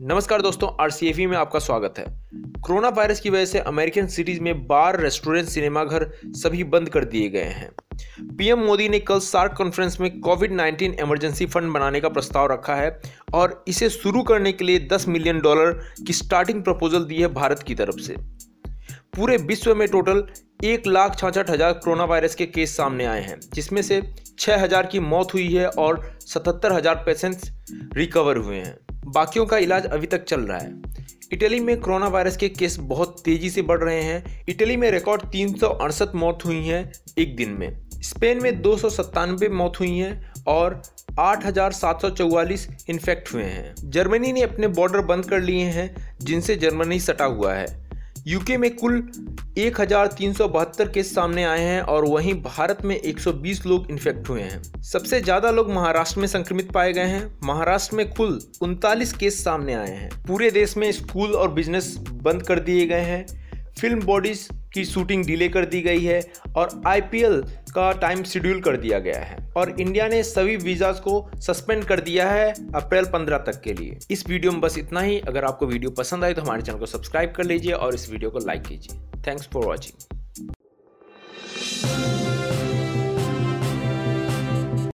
नमस्कार दोस्तों आर में आपका स्वागत है। कोरोना वायरस की वजह से अमेरिकन सिटीज़ में बार रेस्टोरेंट सिनेमाघर सभी बंद कर दिए गए हैं। पीएम मोदी ने कल सार्क कॉन्फ्रेंस में कोविड 19 इमरजेंसी फंड बनाने का प्रस्ताव रखा है और इसे शुरू करने के लिए 10 मिलियन डॉलर की स्टार्टिंग प्रपोजल दी है भारत की तरफ़ से। पूरे विश्व में टोटल एक लाख छाछठ हज़ार कोरोना वायरस के केस सामने आए हैं, जिसमें से छः हज़ार की मौत हुई है और सतहत्तर हज़ार पेशेंट्स रिकवर हुए हैं। बाकियों का इलाज अभी तक चल रहा है। इटली में कोरोना वायरस के केस बहुत तेज़ी से बढ़ रहे हैं। इटली में रिकॉर्ड तीन सौ अड़सठ मौत हुई हैं एक दिन में। स्पेन में दो सौ सत्तानबे मौत हुई हैं और 8,744 इन्फेक्ट हुए हैं। जर्मनी ने अपने बॉर्डर बंद कर लिए हैं जिनसे जर्मनी सटा हुआ है। यूके में कुल एक हज़ार तीन सौ बहत्तर केस सामने आए हैं और वहीं भारत में 120 लोग इन्फेक्ट हुए हैं। सबसे ज़्यादा लोग महाराष्ट्र में संक्रमित पाए गए हैं। महाराष्ट्र में कुल उनतालीस केस सामने आए हैं। पूरे देश में स्कूल और बिज़नेस बंद कर दिए गए हैं। फ़िल्म बॉडीज की शूटिंग डिले कर दी गई है और आईपीएल का टाइम शेड्यूल कर दिया गया है। और इंडिया ने सभी वीजाज को सस्पेंड कर दिया है अप्रैल 15 तक के लिए। इस वीडियो में बस इतना ही। अगर आपको वीडियो पसंद आए तो हमारे चैनल को सब्सक्राइब कर लीजिए और इस वीडियो को लाइक कीजिए। Thanks for watching.